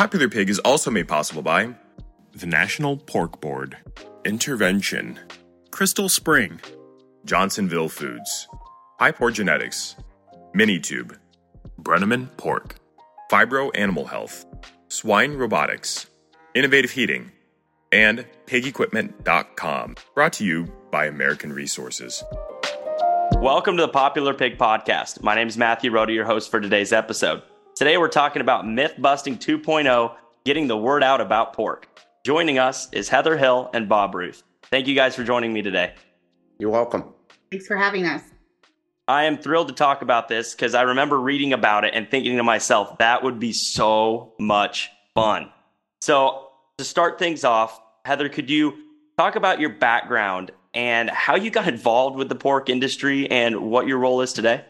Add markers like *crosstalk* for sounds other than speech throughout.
Popular Pig is also made possible by the National Pork Board, Intervention, Crystal Spring, Johnsonville Foods, Hypor Genetics, Minitube, Brenneman Pork, Phibro Animal Health, Swine Robotics, Innovative Heating, and PigEquipment.com. Brought to you by American Resources. Welcome to the Popular Pig Podcast. My name is Matthew Rhoda, your host for today's episode. Today we're talking about myth busting 2.0, getting the word out about pork. Joining us is Heather Hill and Bob Ruth. Thank you guys for joining me today. You're welcome. Thanks for having us. I am thrilled to talk about this because I remember reading about it and thinking to myself, that would be so much fun. So, to start things off, Heather, could you talk about your background and how you got involved with the pork industry and what your role is today?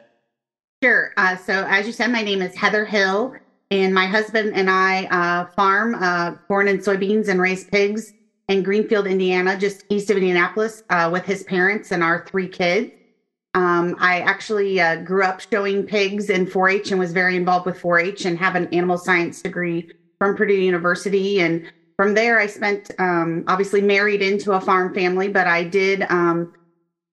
Sure. Uh, so, as you said, my name is Heather Hill, and my husband and I uh, farm uh, corn and soybeans and raise pigs in Greenfield, Indiana, just east of Indianapolis, uh, with his parents and our three kids. Um, I actually uh, grew up showing pigs in 4 H and was very involved with 4 H and have an animal science degree from Purdue University. And from there, I spent um, obviously married into a farm family, but I did um,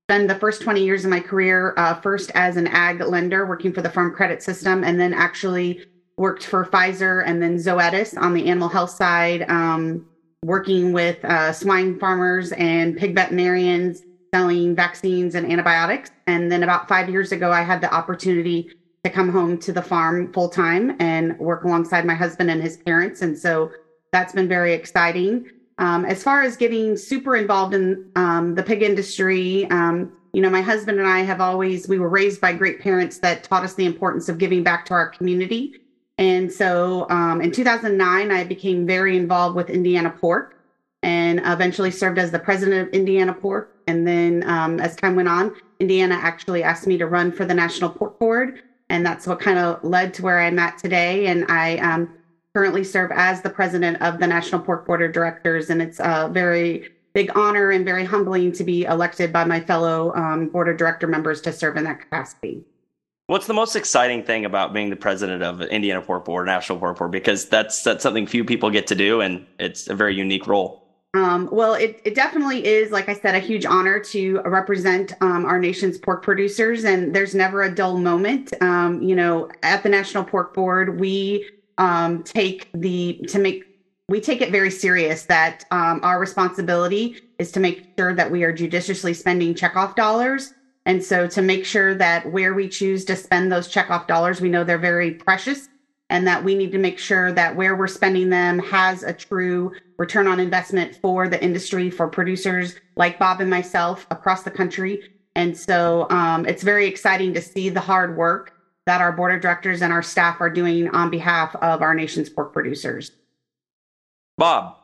spend the first 20 years of my career uh, first as an ag lender working for the Farm Credit System, and then actually worked for Pfizer and then Zoetis on the animal health side. Um, working with uh, swine farmers and pig veterinarians selling vaccines and antibiotics. And then about five years ago, I had the opportunity to come home to the farm full time and work alongside my husband and his parents. And so that's been very exciting. Um, as far as getting super involved in um, the pig industry, um, you know, my husband and I have always, we were raised by great parents that taught us the importance of giving back to our community. And so um, in 2009, I became very involved with Indiana Pork and eventually served as the president of Indiana Pork. And then um, as time went on, Indiana actually asked me to run for the National Pork Board. And that's what kind of led to where I'm at today. And I um, currently serve as the president of the National Pork Board of Directors. And it's a very big honor and very humbling to be elected by my fellow um, board of director members to serve in that capacity. What's the most exciting thing about being the president of Indiana Pork Board, National Pork Board? Because that's that's something few people get to do, and it's a very unique role. Um, well, it, it definitely is, like I said, a huge honor to represent um, our nation's pork producers, and there's never a dull moment. Um, you know, at the National Pork Board, we um, take the to make we take it very serious that um, our responsibility is to make sure that we are judiciously spending checkoff dollars and so to make sure that where we choose to spend those checkoff dollars, we know they're very precious and that we need to make sure that where we're spending them has a true return on investment for the industry, for producers like Bob and myself across the country. And so um, it's very exciting to see the hard work that our board of directors and our staff are doing on behalf of our nation's pork producers. Bob,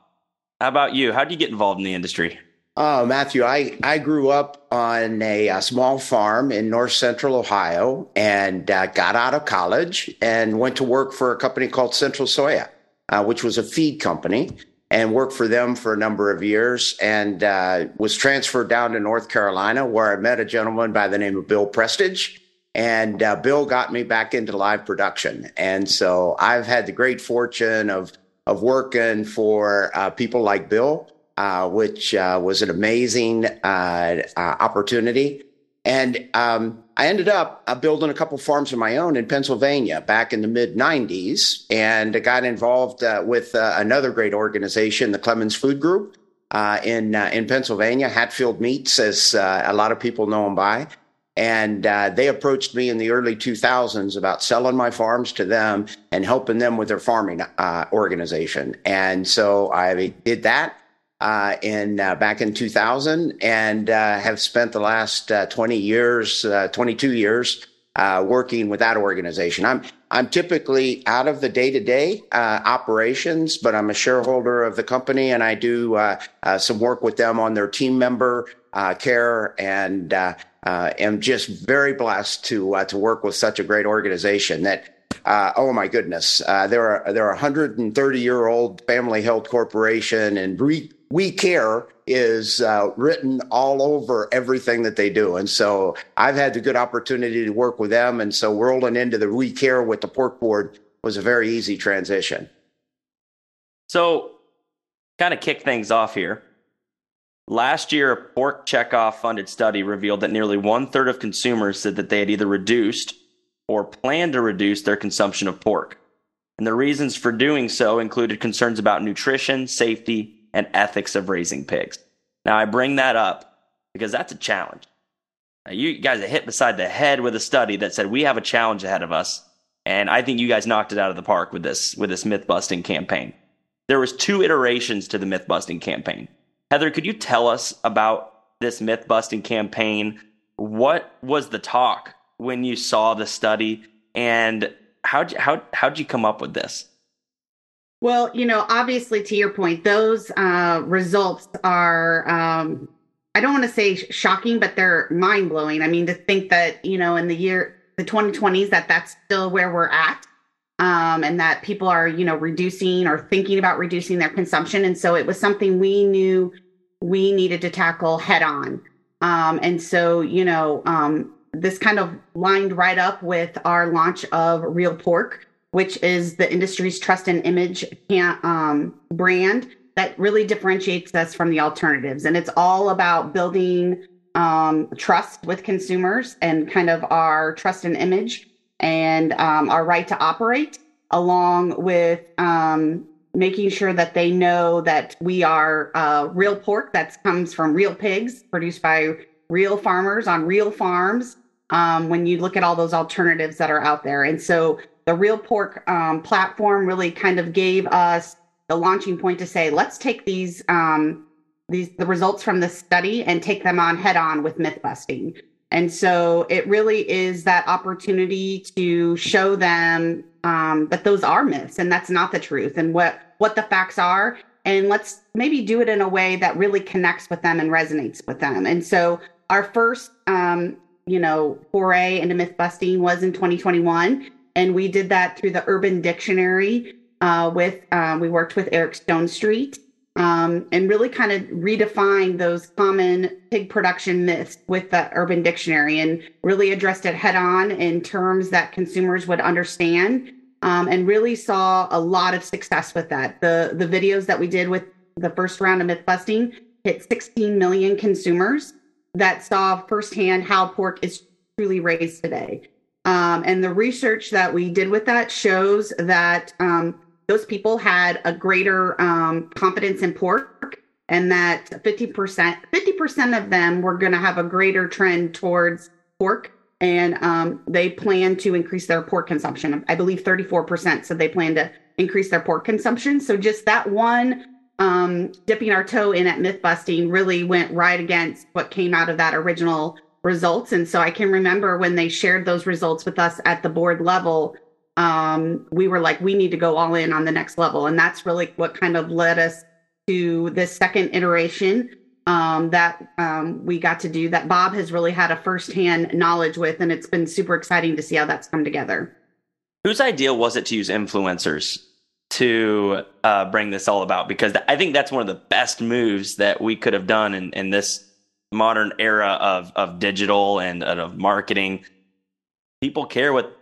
how about you? How do you get involved in the industry? Uh, Matthew, I, I grew up on a, a, small farm in north central Ohio and uh, got out of college and went to work for a company called Central Soya, uh, which was a feed company, and worked for them for a number of years and uh, was transferred down to North Carolina where I met a gentleman by the name of Bill Prestage. And uh, Bill got me back into live production. And so I've had the great fortune of, of working for uh, people like Bill uh, which uh, was an amazing uh, uh opportunity. And um, I ended up uh, building a couple farms of my own in Pennsylvania back in the mid 90s. And got involved uh, with another great organization, the Clemens Food Group in, in Pennsylvania, Hatfield Meats, as a lot of people know them by. And uh, they approached me in the early 2000s about selling my farms to them and helping them with their farming uh, organization. And so I did that uh, in uh, back in 2000 and uh, have spent the last uh, 20 years, uh, 22 years working with that organization. I'm I'm typically out of the day to day operations, but I'm a shareholder of the company, and I do some work with them on their team member uh, care, and uh, uh, am just very blessed to uh, to work with such a great organization that. oh my goodness! they're a, they're a 130 year old family held corporation, and we we care is uh, written all over everything that they do. And so I've had the good opportunity to work with them. And so rolling into the We Care with the pork board was a very easy transition. So, kind of kick things off here. Last year, a pork checkoff funded study revealed that nearly one third of consumers said that they had either reduced or planned to reduce their consumption of pork. And the reasons for doing so included concerns about nutrition, safety, and ethics of raising pigs. Now, I bring that up because that's a challenge. Now, you guys are hit beside the head with a study that said we have a challenge ahead of us, and I think you guys knocked it out of the park with this with this myth busting campaign. There was two iterations to the myth busting campaign. Heather, could you tell us about this myth busting campaign? What was the talk when you saw the study, and how how how'd you come up with this? Well, you know, obviously, to your point, those uh, results are, um, I don't want to say shocking, but they're mind blowing. I mean, to think that, you know, in the year, the 2020s, that that's still where we're at. Um, and that people are, you know, reducing or thinking about reducing their consumption. And so it was something we knew we needed to tackle head on. Um, and so, you know, um, this kind of lined right up with our launch of Real Pork which is the industry's trust and image um, brand that really differentiates us from the alternatives. And it's all about building um, trust with consumers and kind of our trust and image and um, our right to operate, along with um, making sure that they know that we are uh, real pork that comes from real pigs produced by real farmers on real farms. Um, when you look at all those alternatives that are out there. And so the Real Pork um, platform really kind of gave us the launching point to say, let's take these um, these the results from this study and take them on head on with myth busting. And so it really is that opportunity to show them um, that those are myths and that's not the truth and what what the facts are. And let's maybe do it in a way that really connects with them and resonates with them. And so our first, um, you know, foray into myth busting was in 2021 and we did that through the Urban Dictionary. Uh, with um, we worked with Eric Stonestreet um, and really kind of redefined those common pig production myths with the Urban Dictionary and really addressed it head on in terms that consumers would understand. Um, and really saw a lot of success with that. The the videos that we did with the first round of myth busting hit 16 million consumers that saw firsthand how pork is truly raised today. Um, and the research that we did with that shows that um, those people had a greater um, confidence in pork and that 50% 50% of them were going to have a greater trend towards pork and um, they plan to increase their pork consumption i believe 34% said they plan to increase their pork consumption so just that one um, dipping our toe in at myth busting really went right against what came out of that original results. And so I can remember when they shared those results with us at the board level, um, we were like, we need to go all in on the next level. And that's really what kind of led us to this second iteration um, that um, we got to do that Bob has really had a firsthand knowledge with. And it's been super exciting to see how that's come together. Whose idea was it to use influencers to uh, bring this all about? Because I think that's one of the best moves that we could have done in, in this modern era of of digital and, and of marketing, people care what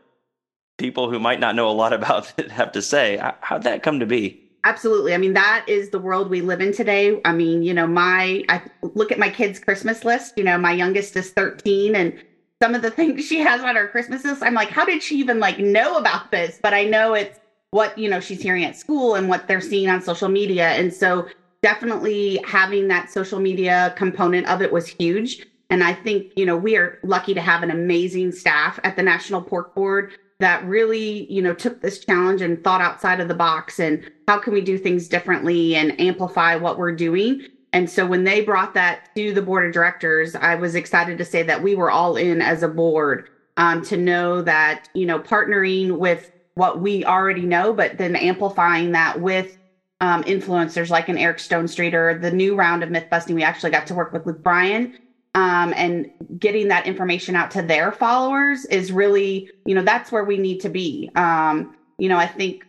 people who might not know a lot *laughs* about it have to say. How'd that come to be? Absolutely. I mean, that is the world we live in today. I mean, you know, my I look at my kids' Christmas list. You know, my youngest is 13 and some of the *laughs* things she has on her Christmas list, I'm like, how did she even like know about this? But I know it's what, you know, she's hearing at school and what they're seeing on social media. And so definitely having that social media component of it was huge. And I think, you know, we are lucky to have an amazing staff at the National Pork Board that really, you know, took this challenge and thought outside of the box and how can we do things differently and amplify what we're doing. And so when they brought that to the board of directors, I was excited to say that we were all in as a board um, to know that you know partnering with what we already know, but then amplifying that with um, influencers like an Eric Stonestreet or the new round of myth busting. We actually got to work with Luke Bryan um, and getting that information out to their followers is really, you know, that's where we need to be. Um, you know, I think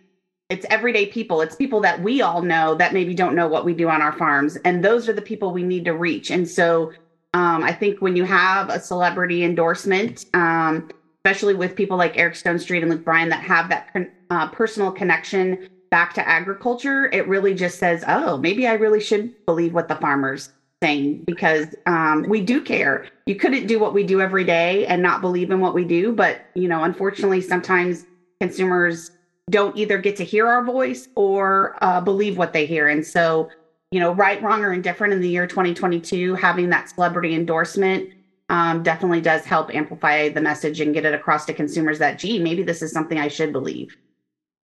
it's everyday people. It's people that we all know that maybe don't know what we do on our farms. And those are the people we need to reach. And so um, I think when you have a celebrity endorsement, um, especially with people like Eric Stonestreet and Luke Bryan that have that uh, personal connection back to agriculture, it really just says, oh, maybe I really should believe what the farmers saying because um, we do care. You couldn't do what we do every day and not believe in what we do, but you know, unfortunately, sometimes consumers don't either get to hear our voice or uh, believe what they hear, and so you know, right, wrong, or indifferent in the year 2022, having that celebrity endorsement um, definitely does help amplify the message and get it across to consumers that, gee, maybe this is something I should believe.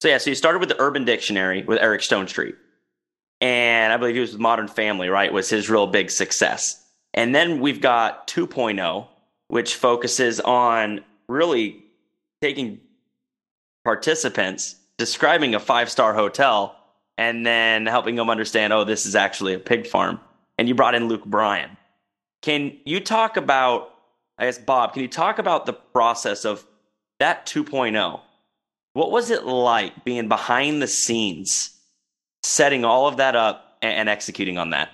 So, yeah, so you started with the Urban Dictionary with Eric Stonestreet. And I believe he was with Modern Family, right? Was his real big success. And then we've got 2.0, which focuses on really taking participants, describing a five star hotel, and then helping them understand, oh, this is actually a pig farm. And you brought in Luke Bryan. Can you talk about, I guess, Bob, can you talk about the process of that 2.0? What was it like being behind the scenes, setting all of that up and, executing on that?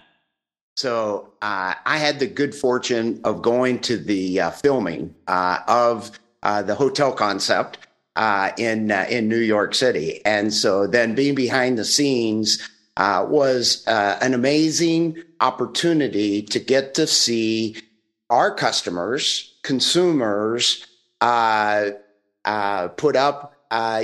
So uh, I had the good fortune of going to the uh, filming uh, of uh, the hotel concept uh, in uh, in New York City, and so then being behind the scenes was an amazing opportunity to get to see our customers, consumers, put up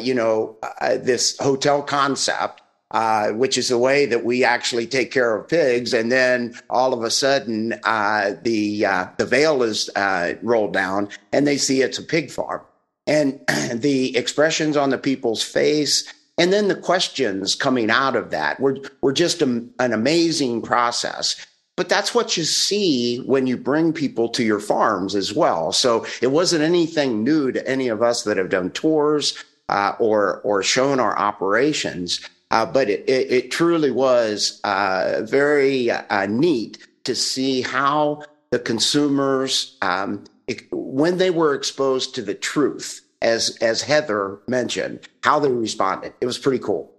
you know, this hotel concept, uh, which is the way that we actually take care of pigs. And then all of a sudden, uh, the uh, the veil is uh, rolled down, and they see it's a pig farm. And *clears throat* the expressions on the people's face, and then the questions coming out of that were were just a, an amazing process but that's what you see when you bring people to your farms as well. So it wasn't anything new to any of us that have done tours uh, or or shown our operations. Uh, but it, it, it, truly was uh, very uh, neat to see how the consumers, um, it, when they were exposed to the truth, as as Heather mentioned, how they responded. It was pretty cool.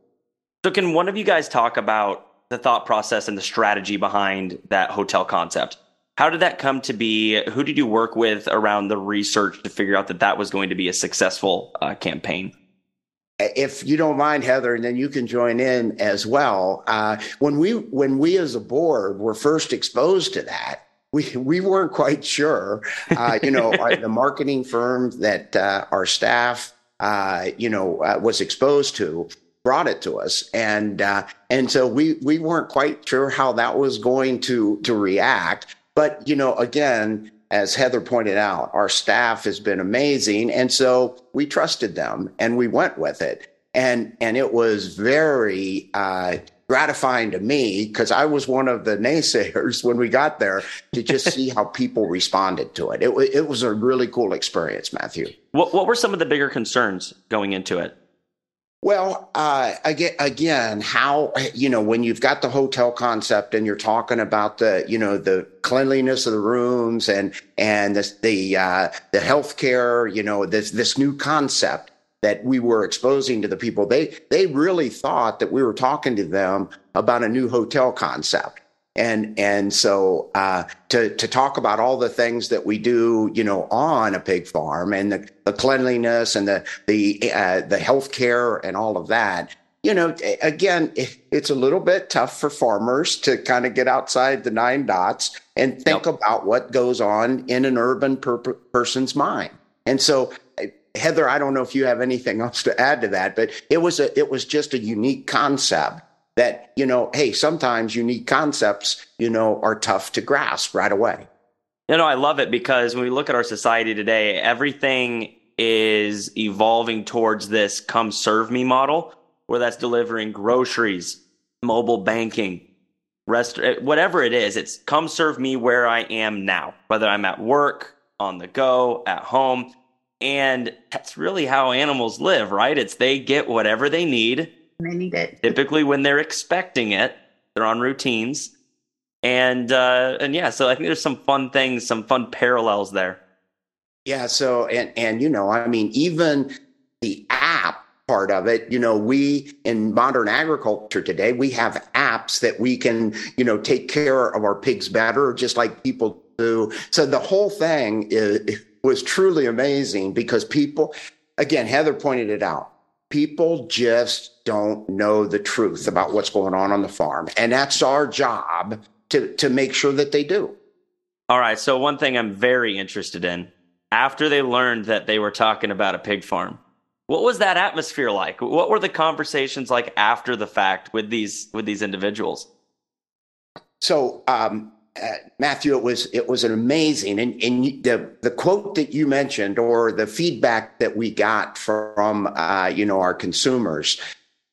So, can one of you guys talk about the thought process and the strategy behind that hotel concept? How did that come to be? Who did you work with around the research to figure out that that was going to be a successful uh, campaign? If you don't mind, Heather, and then you can join in as well. Uh, when we when we as a board were first exposed to that, we we weren't quite sure. Uh, you know, the marketing firm that uh, our staff, uh, you know, uh, was exposed to brought it to us, and uh, and so we we weren't quite sure how that was going to to react. But you know, again, as Heather pointed out, our staff has been amazing. And so we trusted them and we went with it. And, and it was very uh, gratifying to me because I was one of the naysayers *laughs* when we got there to just see how people responded to it. It, it was a really cool experience, Matthew. What, what were some of the bigger concerns going into it? Well, uh, again, again, how you know when you've got the hotel concept and you're talking about the you know the cleanliness of the rooms and and the the uh, the healthcare, you know this this new concept that we were exposing to the people. They they really thought that we were talking to them about a new hotel concept and and so uh, to to talk about all the things that we do, you know, on a pig farm and the, the cleanliness and the the uh, the health care and all of that, you know, again, it, it's a little bit tough for farmers to kind of get outside the nine dots and think yep. about what goes on in an urban per- person's mind. And so Heather, I don't know if you have anything else to add to that, but it was a it was just a unique concept that, you know, hey, sometimes unique concepts, you know, are tough to grasp right away. You know, I love it because when we look at our society today, everything is evolving towards this come serve me model, where that's delivering groceries, mobile banking, rest, eh, whatever it is. It's come serve me where I am now, whether I'm at work, on the go, at home. And that's really how animals live, right? It's they get whatever they need. They need it. Typically when they're expecting it, they're on routines. And uh and yeah, so I think there's some fun things, some fun parallels there. Yeah, so and and you know, I mean even the app part of it you know we in modern agriculture today we have apps that we can you know take care of our pigs better just like people do so the whole thing is, was truly amazing because people again heather pointed it out people just don't know the truth about what's going on on the farm and that's our job to to make sure that they do all right so one thing i'm very interested in after they learned that they were talking about a pig farm what was that atmosphere like? What were the conversations like after the fact with these with these individuals? So, um, Matthew, it was it was an amazing and, and the the quote that you mentioned or the feedback that we got from uh, you know our consumers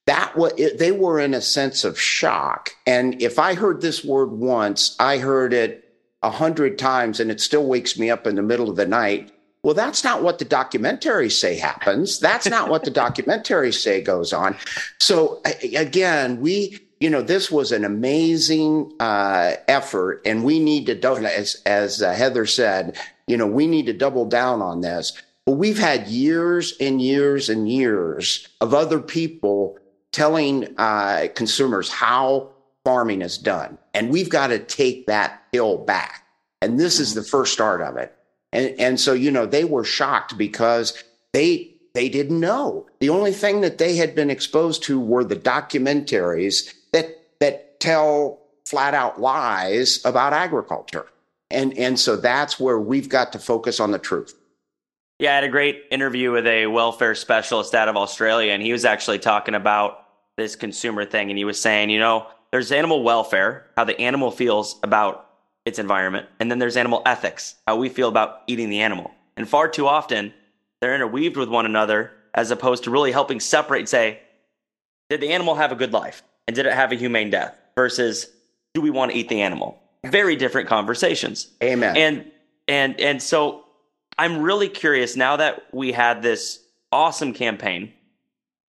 that was they were in a sense of shock and if i heard this word once i heard it a hundred times and it still wakes me up in the middle of the night well, that's not what the documentaries say happens. That's not what the documentaries say goes on. So again, we, you know, this was an amazing uh, effort, and we need to, as as uh, Heather said, you know, we need to double down on this. But we've had years and years and years of other people telling uh, consumers how farming is done, and we've got to take that hill back. And this is the first start of it. And, and so, you know, they were shocked because they they didn't know. The only thing that they had been exposed to were the documentaries that tell flat out lies about agriculture. And and so that's where we've got to focus on the truth. Yeah, I had a great interview with a welfare specialist out of Australia, and he was actually talking about this consumer thing. And he was saying, you know, there's animal welfare, how the animal feels about its environment. And then there's animal ethics, how we feel about eating the animal. And far too often, they're interweaved with one another as opposed to really helping separate say, did the animal have a good life? And did it have a humane death? Versus, do we want to eat the animal? Very different conversations. Amen. And and and so I'm really curious now that we had this awesome campaign.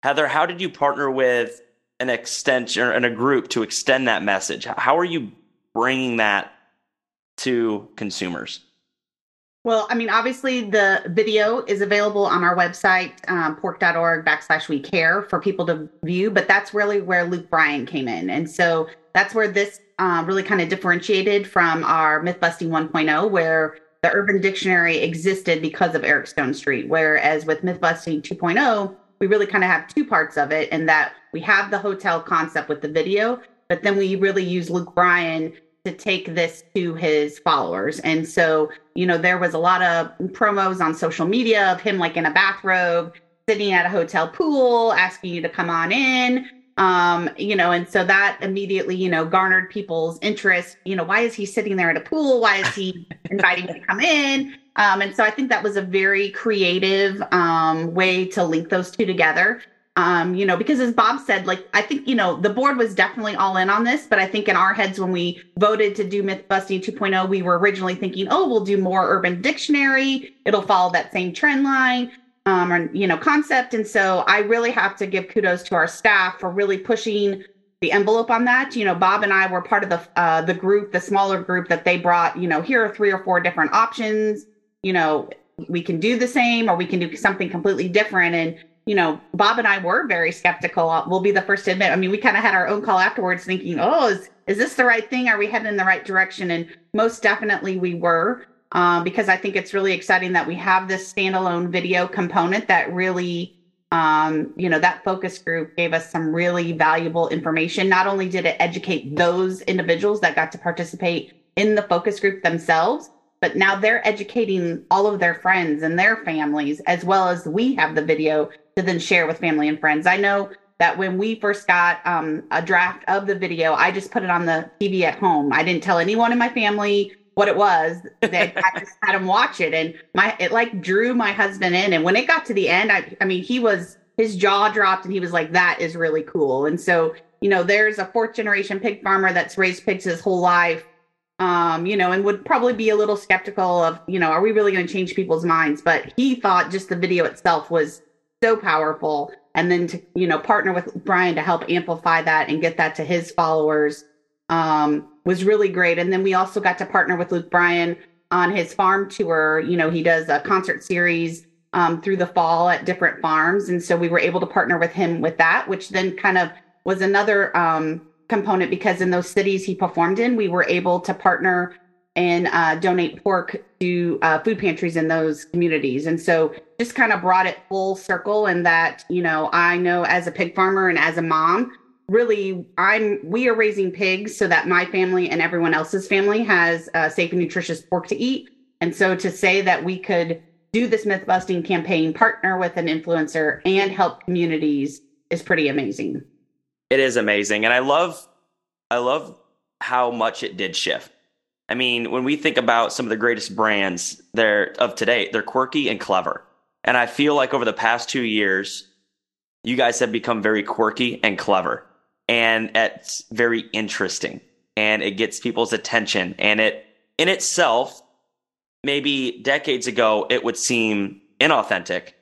Heather, how did you partner with an extension and a group to extend that message? How are you bringing that to consumers? Well, I mean, obviously the video is available on our website, um, pork.org backslash we care for people to view, but that's really where Luke Bryan came in. And so that's where this um, really kind of differentiated from our myth busting 1.0, where the Urban Dictionary existed because of Eric Stonestreet. Whereas with myth busting 2.0, we really kind of have two parts of it, and that we have the hotel concept with the video, but then we really use Luke Bryan to take this to his followers. And so, you know, there was a lot of promos on social media of him like in a bathrobe, sitting at a hotel pool, asking you to come on in. Um, you know, and so that immediately, you know, garnered people's interest. You know, why is he sitting there at a pool? Why is he *laughs* inviting me to come in? Um, and so I think that was a very creative um, way to link those two together. Um, you know, because as Bob said, like I think, you know, the board was definitely all in on this, but I think in our heads when we voted to do Myth Busting 2.0, we were originally thinking, oh, we'll do more urban dictionary. It'll follow that same trend line. Um, or you know, concept. And so I really have to give kudos to our staff for really pushing the envelope on that. You know, Bob and I were part of the uh, the group, the smaller group that they brought. You know, here are three or four different options. You know, we can do the same or we can do something completely different. And you know, Bob and I were very skeptical. We'll be the first to admit. I mean, we kind of had our own call afterwards thinking, oh, is, is this the right thing? Are we heading in the right direction? And most definitely we were, um, because I think it's really exciting that we have this standalone video component that really, um, you know, that focus group gave us some really valuable information. Not only did it educate those individuals that got to participate in the focus group themselves, but now they're educating all of their friends and their families, as well as we have the video to then share with family and friends. I know that when we first got um, a draft of the video, I just put it on the TV at home. I didn't tell anyone in my family what it was. That *laughs* I just had him watch it, and my it like drew my husband in. And when it got to the end, I, I mean, he was his jaw dropped, and he was like, "That is really cool." And so, you know, there's a fourth generation pig farmer that's raised pigs his whole life. um, you know, and would probably be a little skeptical of, you know, are we really going to change people's minds? But he thought just the video itself was so powerful. And then to, you know, partner with Bryan to help amplify that and get that to his followers um, was really great. And then we also got to partner with Luke Bryan on his farm tour. You know, he does a concert series um, through the fall at different farms. And so we were able to partner with him with that, which then kind of was another um, component because in those cities he performed in, we were able to partner and uh, donate pork to uh, food pantries in those communities. And so just kind of brought it full circle. And that, you know, I know as a pig farmer and as a mom, really, I'm we are raising pigs so that my family and everyone else's family has uh, safe and nutritious pork to eat. And so to say that we could do this myth busting campaign, partner with an influencer, and help communities is pretty amazing. It is amazing, and I love, I love how much it did shift. I mean, when we think about some of the greatest brands there of today, they're quirky and clever. And I feel like over the past two years, you guys have become very quirky and clever. And it's very interesting. And it gets people's attention. And it in itself, maybe decades ago, it would seem inauthentic.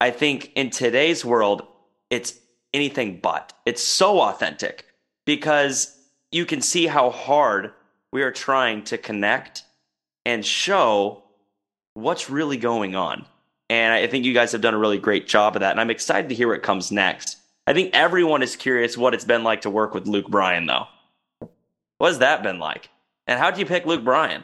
I think in today's world, it's anything but. It's so authentic because you can see how hard we are trying to connect and show what's really going on. And I think you guys have done a really great job of that. And I'm excited to hear what comes next. I think everyone is curious what it's been like to work with Luke Bryan, though. What has that been like? And how did you pick Luke Bryan?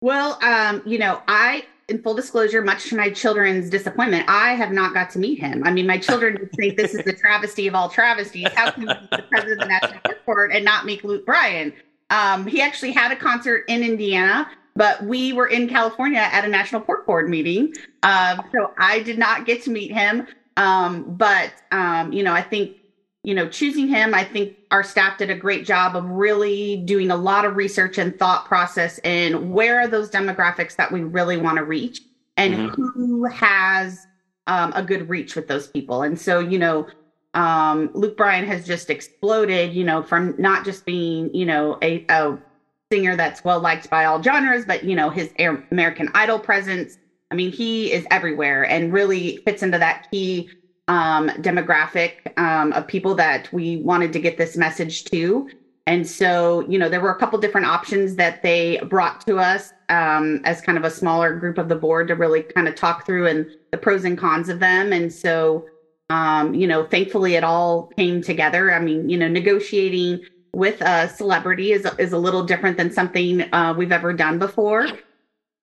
Well, um, you know, I in full disclosure, much to my children's disappointment, I have not got to meet him. I mean, my children think this is the travesty of all travesties. How can the president of the National Board and not meet Luke Bryan? Um, he actually had a concert in Indiana, but we were in California at a National Pork Board meeting. Uh, so I did not get to meet him. Um, but, um, you know, I think you know, choosing him, I think our staff did a great job of really doing a lot of research and thought process in where are those demographics that we really want to reach and mm-hmm. who has um, a good reach with those people. And so, you know, um, Luke Bryan has just exploded, you know, from not just being, you know, a, a singer that's well liked by all genres, but, you know, his American Idol presence. I mean, he is everywhere and really fits into that key um, demographic um, of people that we wanted to get this message to. And so, you know, there were a couple different options that they brought to us um, as kind of a smaller group of the board to really kind of talk through and the pros and cons of them. And so, um, you know, thankfully it all came together. I mean, you know, negotiating with a celebrity is is a little different than something uh, we've ever done before.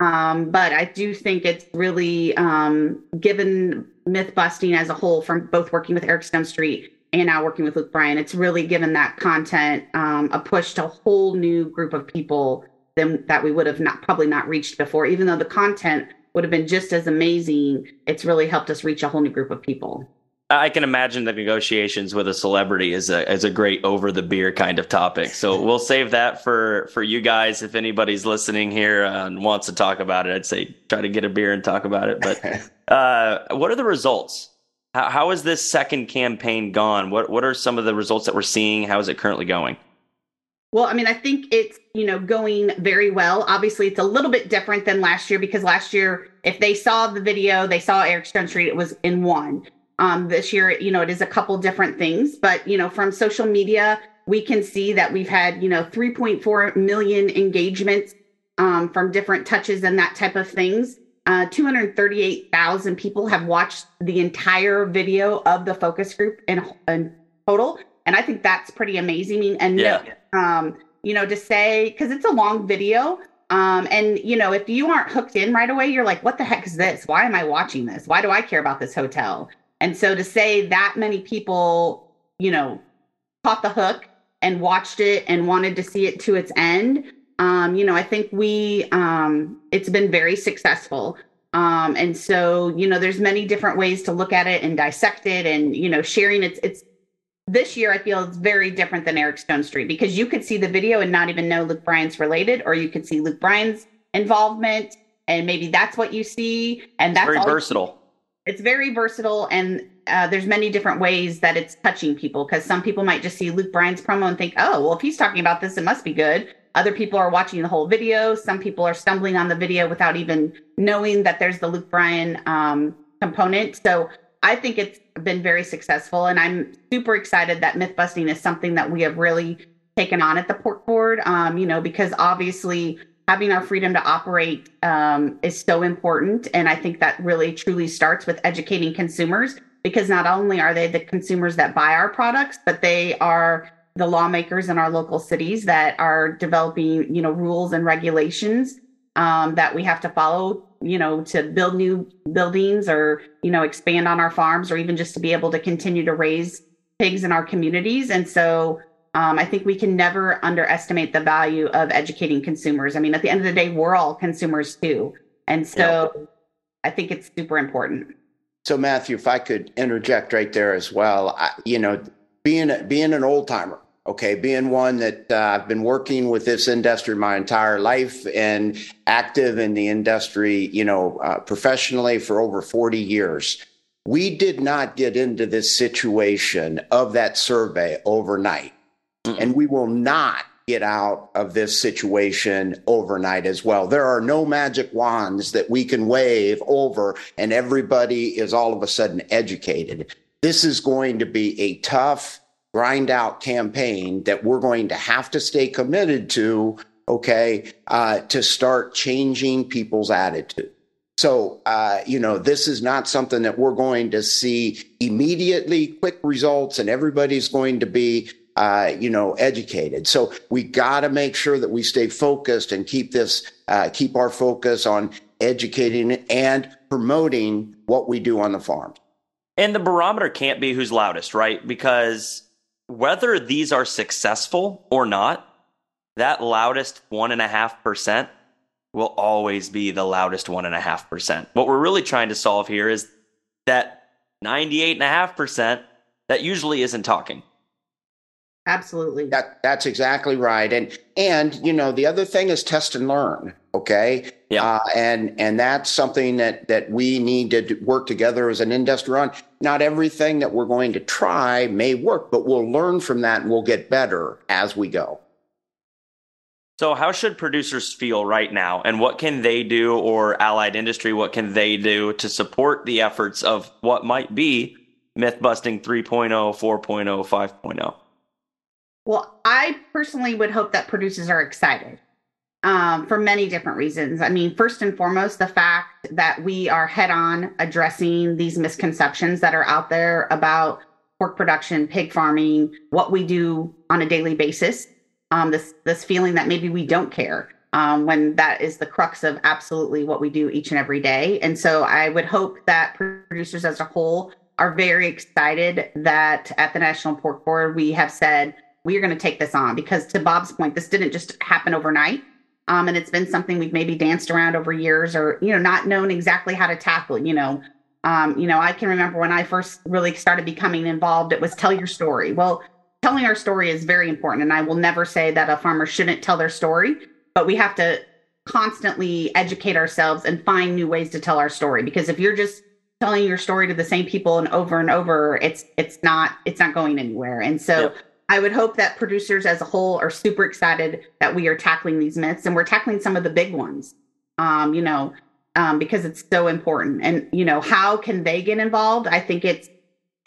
Um, but I do think it's really um, given myth busting as a whole from both working with Eric Stonestreet and now working with Luke Bryan. It's really given that content um, a push to a whole new group of people than that we would have not probably not reached before. Even though the content would have been just as amazing, it's really helped us reach a whole new group of people. I can imagine the negotiations with a celebrity is a is a great over the beer kind of topic. So *laughs* we'll save that for for you guys. If anybody's listening here and wants to talk about it, I'd say try to get a beer and talk about it. But *laughs* uh, what are the results? How, how has this second campaign gone? What what are some of the results that we're seeing? How is it currently going? Well, I mean, I think it's, you know, going very well. Obviously, it's a little bit different than last year because last year, if they saw the video, they saw Eric Stonestreet, it was in one. Um, this year, you know, it is a couple different things, but you know, from social media, we can see that we've had, you know, 3.4 million engagements um, from different touches and that type of things. Uh, 238,000 people have watched the entire video of the focus group in, in total. And I think that's pretty amazing. And, yeah. um, you know, to say, because it's a long video, um, and you know, if you aren't hooked in right away, you're like, what the heck is this? Why am I watching this? Why do I care about this hotel? And so to say that many people, you know, caught the hook and watched it and wanted to see it to its end, um, you know, I think we, um, it's been very successful. Um, and so, you know, there's many different ways to look at it and dissect it and, you know, sharing it's, it's, this year I feel it's very different than Eric Stonestreet because you could see the video and not even know Luke Bryan's related, or you could see Luke Bryan's involvement and maybe that's what you see. And that's very versatile it's very versatile and uh, there's many different ways that it's touching people because some people might just see Luke Bryan's promo and think, oh, well, if he's talking about this, it must be good. other people are watching the whole video. Some people are stumbling on the video without even knowing that there's the Luke Bryan um, component. So I think it's been very successful, and I'm super excited that myth busting is something that we have really taken on at the Pork Board. Um, you know, because obviously having our freedom to operate um, is so important, and I think that really truly starts with educating consumers because not only are they the consumers that buy our products, but they are the lawmakers in our local cities that are developing, you know, rules and regulations um, that we have to follow, you know, to build new buildings or, you know, expand on our farms or even just to be able to continue to raise pigs in our communities. And so um, I think we can never underestimate the value of educating consumers. I mean, at the end of the day, we're all consumers too. And so yeah. I think it's super important. So, Matthew, if I could interject right there as well, I, you know, being being an old timer, okay, being one that uh, I've been working with this industry my entire life and active in the industry, you know, uh, professionally for over forty years. We did not get into this situation of that survey overnight, mm-hmm. and we will not get out of this situation overnight as well. There are no magic wands that we can wave over and everybody is all of a sudden educated. This is going to be a tough, grind out campaign that we're going to have to stay committed to, okay, uh, to start changing people's attitude. So, uh, you know, this is not something that we're going to see immediately quick results and everybody's going to be, uh, you know, educated. So we got to make sure that we stay focused and keep this, uh, keep our focus on educating and promoting what we do on the farms. And the barometer can't be who's loudest, right? Because whether these are successful or not, that loudest one and a half percent will always be the loudest one and a half percent. What we're really trying to solve here is that 98 and a half percent that usually isn't talking. Absolutely. That that's exactly right. And and you know the other thing is test and learn. Okay. Yeah. Uh, and and that's something that that we need to work together as an industry on. Not everything that we're going to try may work, but we'll learn from that and we'll get better as we go. So, how should producers feel right now, and what can they do, or allied industry, what can they do to support the efforts of what might be myth busting 3.0, 4.0, 5.0? Well, I personally would hope that producers are excited um, for many different reasons. I mean, first and foremost, the fact that we are head on addressing these misconceptions that are out there about pork production, pig farming, what we do on a daily basis. Um, this this feeling that maybe we don't care um, when that is the crux of absolutely what we do each and every day. And so I would hope that producers as a whole are very excited that at the National Pork Board we have said we are going to take this on because to Bob's point, this didn't just happen overnight. Um, and it's been something we've maybe danced around over years or, you know, not known exactly how to tackle, you know. Um, you know, I can remember when I first really started becoming involved, it was tell your story. Well, telling our story is very important. And I will never say that a farmer shouldn't tell their story, but we have to constantly educate ourselves and find new ways to tell our story. Because if you're just telling your story to the same people and over and over, it's it's not it's not going anywhere. And so I would hope that producers as a whole are super excited that we are tackling these myths and we're tackling some of the big ones. Um, you know, um, because it's so important. And you know, how can they get involved? I think it's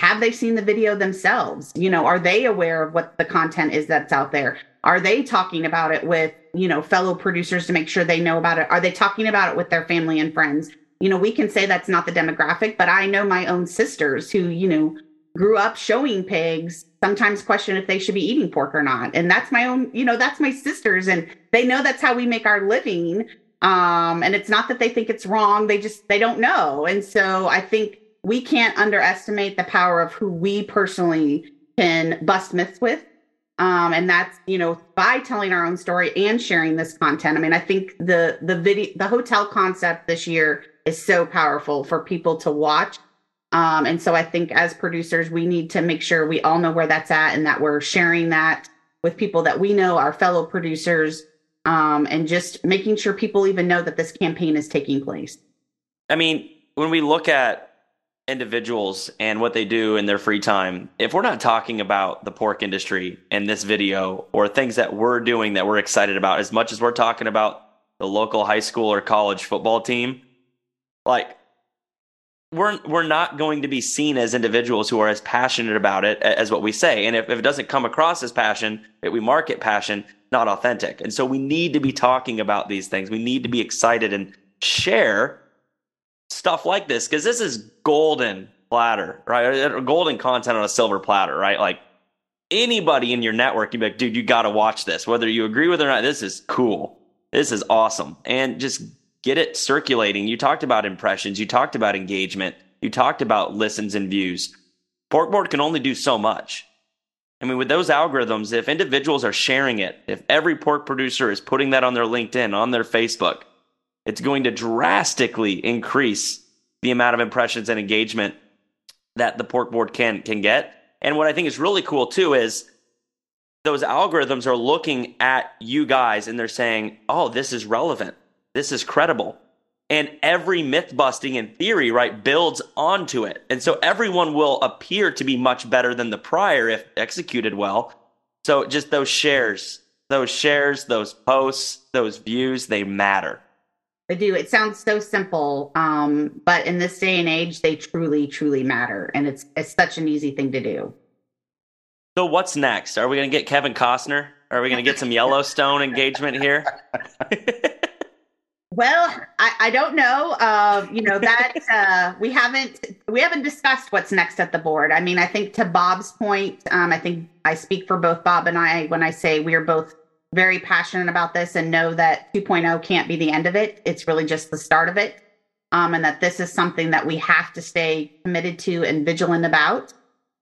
have they seen the video themselves? You know, are they aware of what the content is that's out there? Are they talking about it with, you know, fellow producers to make sure they know about it? Are they talking about it with their family and friends? You know, we can say that's not the demographic, but I know my own sisters who, you know, grew up showing pigs sometimes question if they should be eating pork or not. And that's my own, you know, that's my sisters and they know that's how we make our living. Um, and it's not that they think it's wrong, they just they don't know. And so I think we can't underestimate the power of who we personally can bust myths with. Um, and that's you know by telling our own story and sharing this content. I mean, I think the the video the hotel concept this year is so powerful for people to watch um, and so I think as producers, we need to make sure we all know where that's at and that we're sharing that with people that we know, our fellow producers, um, and just making sure people even know that this campaign is taking place. I mean, when we look at individuals and what they do in their free time, if we're not talking about the pork industry in this video or things that we're doing that we're excited about, as much as we're talking about the local high school or college football team, like we're we're not going to be seen as individuals who are as passionate about it as what we say. And if, if it doesn't come across as passion, we market passion, not authentic. And so we need to be talking about these things. We need to be excited and share stuff like this because this is golden platter, right? Golden content on a silver platter, right? Like anybody in your network, you'd be like, dude, you got to watch this. Whether you agree with it or not, this is cool. This is awesome. And just get it circulating. You talked about impressions, you talked about engagement, you talked about listens and views. Porkboard can only do so much. I mean, with those algorithms, if individuals are sharing it, if every pork producer is putting that on their LinkedIn, on their Facebook, it's going to drastically increase the amount of impressions and engagement that the pork board can can get. And what I think is really cool too is those algorithms are looking at you guys and they're saying, "Oh, this is relevant. This is credible." And every myth busting in theory, right, builds onto it. And so everyone will appear to be much better than the prior if executed well. So just those shares, those shares, those posts, those views, they matter. They do. It sounds so simple, um, but in this day and age, they truly, truly matter, and it's it's such an easy thing to do. So what's next? Are we going to get Kevin Costner? Are we going to get some Yellowstone engagement here? *laughs* well, I, I, don't know. Uh, you know that *laughs* uh, we haven't we haven't discussed what's next at the board. I mean, I think to Bob's point, um, I think I speak for both Bob and I when I say we are both very passionate about this and know that 2.0 can't be the end of it. It's really just the start of it. Um, and that this is something that we have to stay committed to and vigilant about.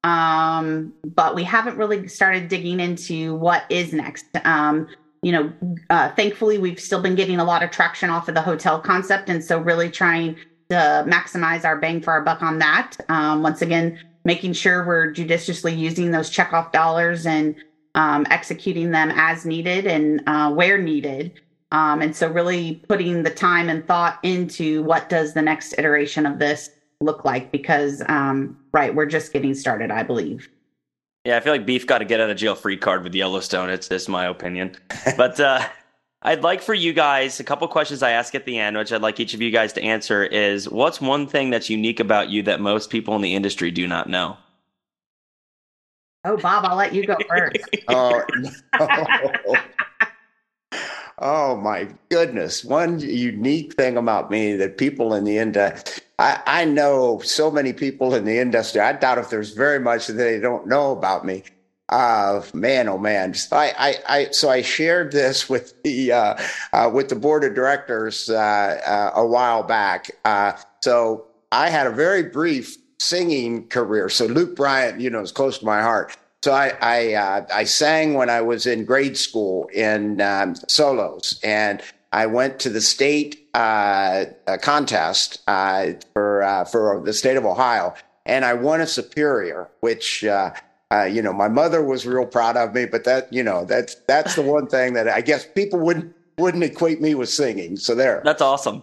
Um, but we haven't really started digging into what is next. Um, you know, uh, thankfully, we've still been getting a lot of traction off of the hotel concept. And so, really trying to maximize our bang for our buck on that. Um, once again, making sure we're judiciously using those checkoff dollars and um, executing them as needed and uh, where needed. Um, and so really putting the time and thought into what does the next iteration of this look like because um, right we're just getting started i believe yeah i feel like beef got to get out of jail free card with yellowstone it's just my opinion but uh, *laughs* i'd like for you guys a couple questions i ask at the end which i'd like each of you guys to answer is what's one thing that's unique about you that most people in the industry do not know Oh, Bob, I'll let you go first. *laughs* oh, no. *laughs* oh, my goodness. One unique thing about me that people in the industry, I, I know so many people in the industry. I doubt if there's very much that they don't know about me. Uh, man, oh man! I, I, I, so I shared this *laughs* with the uh, uh, with the board of directors uh, uh, a while back. Uh, so I had a very brief singing career. So Luke Bryan, you know, is close to my heart. So I I, I sang when I was in grade school in um, solos, and I went to the state uh, contest uh, for uh, for the state of Ohio, and I won a superior, which. Uh, uh, you know, my mother was real proud of me, but that, you know, that's that's the one thing that I guess people wouldn't wouldn't equate me with singing. So there. That's awesome.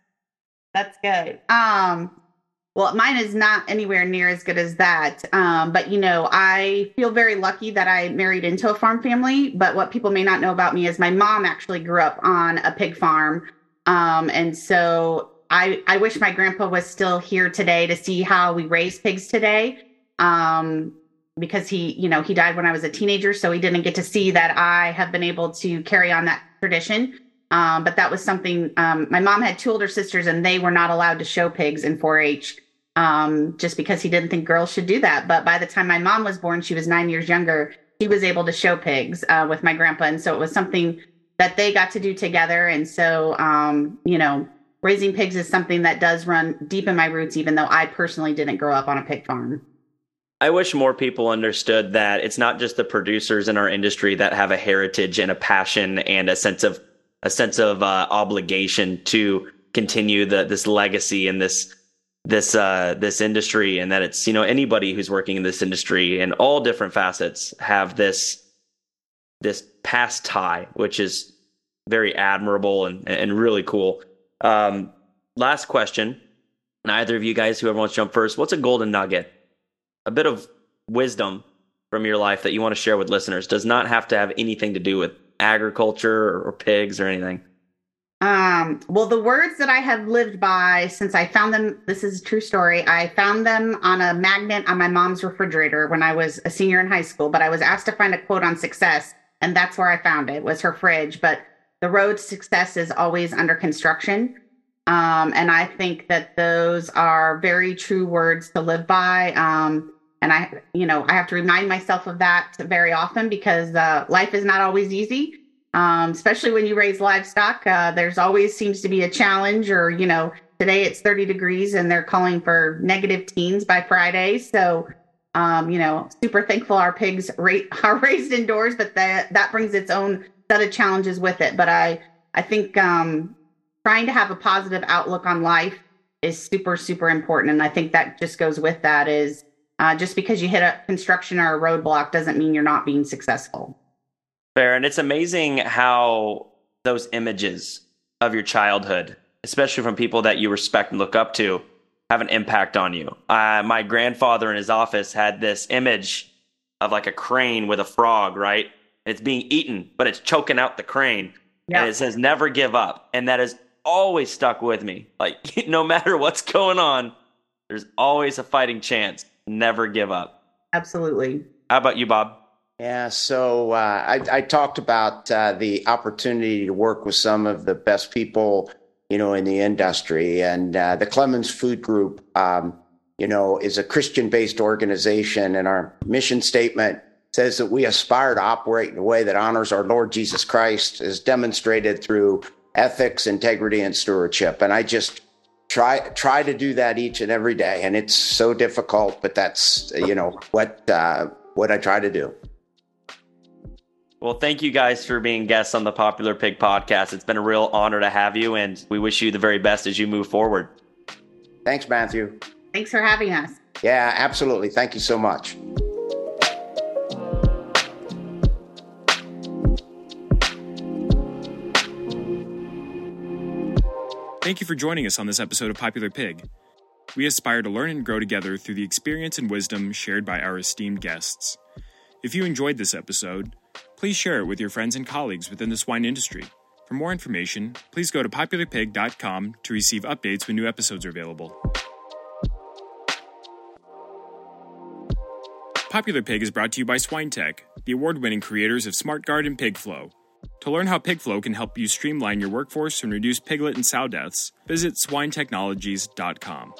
*laughs* That's good. Um, well, mine is not anywhere near as good as that. Um, but, you know, I feel very lucky that I married into a farm family. But what people may not know about me is my mom actually grew up on a pig farm. Um, and so I, I wish my grandpa was still here today to see how we raise pigs today. Um, because he, you know, he died when I was a teenager. So he didn't get to see that I have been able to carry on that tradition. Um, but that was something um, my mom had two older sisters and they were not allowed to show pigs in 4-h um, just because he didn't think girls should do that but by the time my mom was born she was nine years younger he was able to show pigs uh, with my grandpa and so it was something that they got to do together. And so um, you know raising pigs is something that does run deep in my roots even though i personally didn't grow up on a pig farm. I wish more people understood that it's not just the producers in our industry that have a heritage and a passion and a sense of a sense of uh, obligation to continue the this legacy and this this uh, this industry, and that it's you know anybody who's working in this industry in all different facets have this this past tie, which is very admirable and and really cool. Um, last question: and either of you guys, whoever wants to jump first, what's a golden nugget? A bit of wisdom from your life that you want to share with listeners does not have to have anything to do with agriculture or pigs or anything. Um, well, the words that I have lived by since I found them, this is a true story. I found them on a magnet on my mom's refrigerator when I was a senior in high school, but I was asked to find a quote on success, and that's where I found it was her fridge. But the road to success is always under construction. Um, and I think that those are very true words to live by. Um, and I, you know, I have to remind myself of that very often because uh, life is not always easy um, especially when you raise livestock. Uh, there's always seems to be a challenge, or you know, today it's 30 degrees and they're calling for negative teens by Friday. So, um, you know, super thankful our pigs ra- *laughs* are raised indoors, but that that brings its own set of challenges with it. But I I think um, trying to have a positive outlook on life is super super important, and I think that just goes with that is. Uh, just because you hit a construction or a roadblock doesn't mean you're not being successful. Fair. And it's amazing how those images of your childhood, especially from people that you respect and look up to, have an impact on you. Uh, my grandfather in his office had this image of like a crane with a frog, right? it's being eaten, but it's choking out the crane. Yeah. And it says, never give up. And that has always stuck with me. Like, *laughs* no matter what's going on, there's always a fighting chance. Never give up. Absolutely. How about you, Bob? Yeah, so uh, I, I, talked about uh, the opportunity to work with some of the best people, you know, in the industry, and uh, the Clemens Food Group, um, you know, is a Christian-based organization, and our mission statement says that we aspire to operate in a way that honors our Lord Jesus Christ, as demonstrated through ethics, integrity, and stewardship. And I just try try to do that each and every day, and it's so difficult, but that's you know what uh, what I try to do. Well, thank you guys for being guests on the Popular Pig podcast. It's been a real honor to have you, and we wish you the very best as you move forward. Thanks, Matthew. Thanks for having us. Yeah, absolutely. Thank you so much. Thank you for joining us on this episode of Popular Pig. We aspire to learn and grow together through the experience and wisdom shared by our esteemed guests. If you enjoyed this episode, Please share it with your friends and colleagues within the swine industry. For more information, please go to popularpig.com to receive updates when new episodes are available. Popular Pig is brought to you by SwineTech, the award winning creators of SmartGuard and PigFlow. To learn how PigFlow can help you streamline your workforce and reduce piglet and sow deaths, visit swinetechnologies.com.